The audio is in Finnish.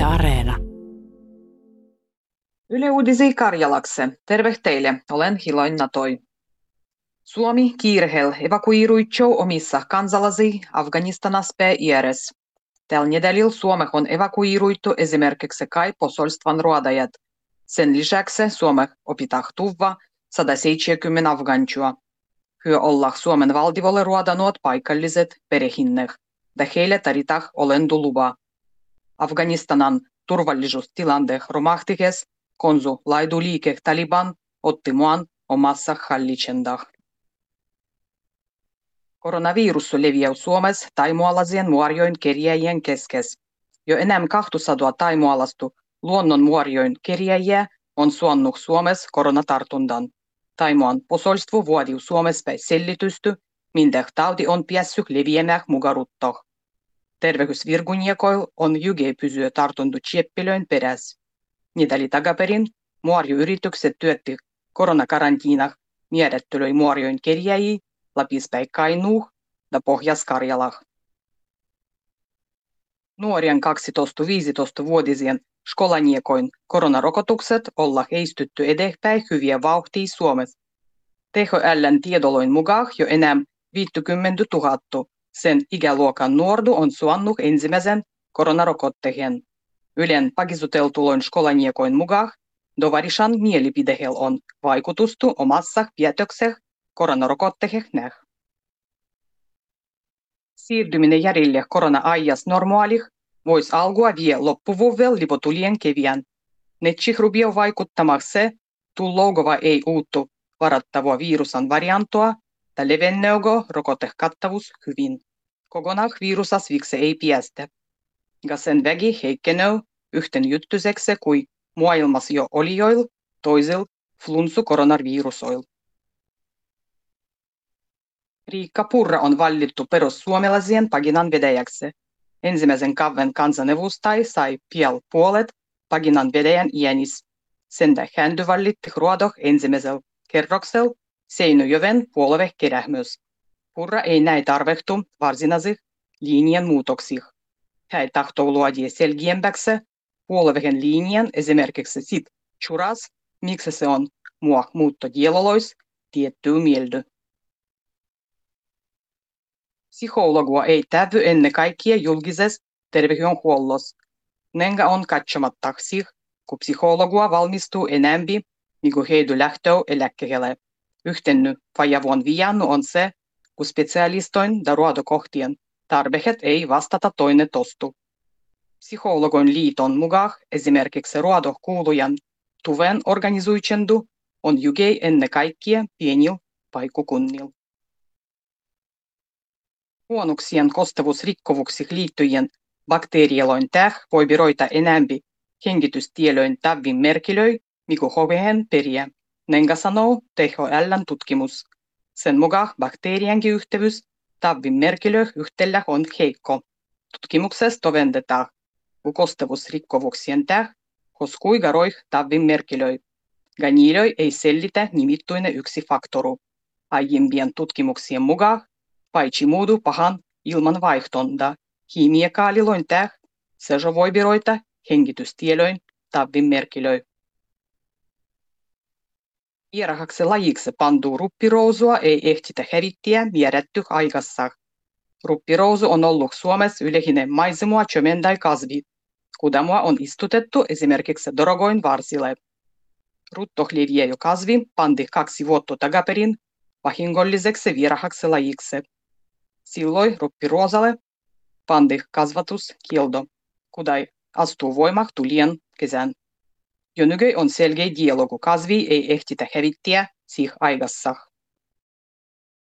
Yle Areena. Yle Uudisi Karjalakse. Terve teille, olen Hiloin Natoi. Suomi kiirehel evakuiruitso omissa kansalasi Afganistanas PIRS. Tällä Suomi on evakuiruittu esimerkiksi kai posolstvan ruodajat. Sen lisäksi Suomi opitahtuva 170 afganchua. Hyö olla Suomen valtivolle ruodanuot paikalliset perehinneh, da heille taritah olenduluba. Afganistanan turvallisuustilanne romahtihes konzu laiduliike Taliban otti muan omassa hallitsendah. Koronavirus leviää Suomessa taimualaisien muorjoin kerjäjien keskes. Jo enemmän 200 taimualastu luonnon muorjoin kerjäjiä on suonnut Suomessa koronatartundan. Taimuan posolstvu vuodi Suomessa päin sellitysty, minkä tauti on piessyt leviämään mugaruttoh. Tervehysvirgunjekoil on jyge pysyä tartuntu chieppilöin peräs. Niitä takaperin muorjuyritykset työtti koronakarantiinah määrättylöi muorjoin kerjäjiä Lapispäin Kainuuh ja Pohjas-Karjalah. Nuorien 12-15-vuotisien skolaniekoin koronarokotukset olla heistytty edespäin hyviä vauhtia Suomessa. THLn tiedoloin mukaan jo enää 50 000 sen ikäluokan nuordu on suannut ensimmäisen koronarokotteen. Ylen pakisuteltuloin skolaniekoin mukaan Dovarishan mielipidehel on vaikutustu omassa päätöksessä koronarokotteeh näh. Siirtyminen järjelle korona-ajas normaalih voisi alkua vie loppuvuovel lipotulien keviän. Netsihrubio vaikuttamassa se, tullougova ei uuttu varattavua virusan variantoa, ja levenneogo rokotekattavuus hyvin. Kokonaan virusas vikse ei piästä. Ja sen vägi heikkenöö yhten juttuseksi kuin maailmas jo olijoil toisel flunsu koronavirusoil. Riikka Purra on valittu perussuomalaisien paginan vedäjäksi. Ensimmäisen kauden kansanedustaj sai piel puolet paginan vedäjän ienis. Sen hän valitti ruodoh ensimmäisellä kerroksella Seinäjoen puoluekerähmys. Purra ei näe tarvehtu varsinaisih linjan muutoksih. Hän tahtoo luoda selkeämpäksi puolueen linjan esimerkiksi sit churas, miksi se on mua muuttodielolois tiettyä mieldy. Psykologua ei tävy ennen kaikkea julkisessa terveydenhuollossa. Nenga on katsomatta sich, kun psykologua valmistuu enempi, niin kuin heidän lähtöä eläkkeelle. Yhtenny vajavuon viannu on se, kun specialistoin ja ruodokohtien tarpeet ei vastata toinen tostu. Psykologon liiton mukaan esimerkiksi ruodokuulujan tuven organisoitsendu on jugei ennen kaikkea pienil paikkukunnil. Huonoksien kostavuusrikkovuuksiin liittyen bakteerieloin täh voi viroita enempi hengitystielöin tävin merkilöi, mikä hovehen periä. Nenga sanoo THLn tutkimus. Sen mukaan bakteerienkin yhteys tavin merkilö yhtellä on heikko. Tutkimuksessa todennetaan, kun kostavuusrikkovuuksien täh koskui garoih tavin merkilöi. Ganilöi ei selitä nimittyinen yksi faktoru. Aiempien tutkimuksien mukaan paitsi muudu pahan ilmanvaihtonda, hiimiakaaliloin täh, se voi viroita hengitystielöin tavin merkilöi. Vierahaksi lajiksi pantuu ruppirousua ei ehtitä hävittiä määrätty aikassa. Ruppirousu on ollut Suomessa yleinen maisemua chömendai kasvi. Kudamua on istutettu esimerkiksi dorogoin varsille. Ruttoh leviäjä kasvi pandi kaksi vuotta takaperin vahingolliseksi vierahaksi lajiksi. Silloin ruppiruosalle pandi kasvatuskielto, kudai astuu voimah tulien kesän. Nyky on selkeä dialogu kasvi ei ehtitä hävittiä sich aigassa.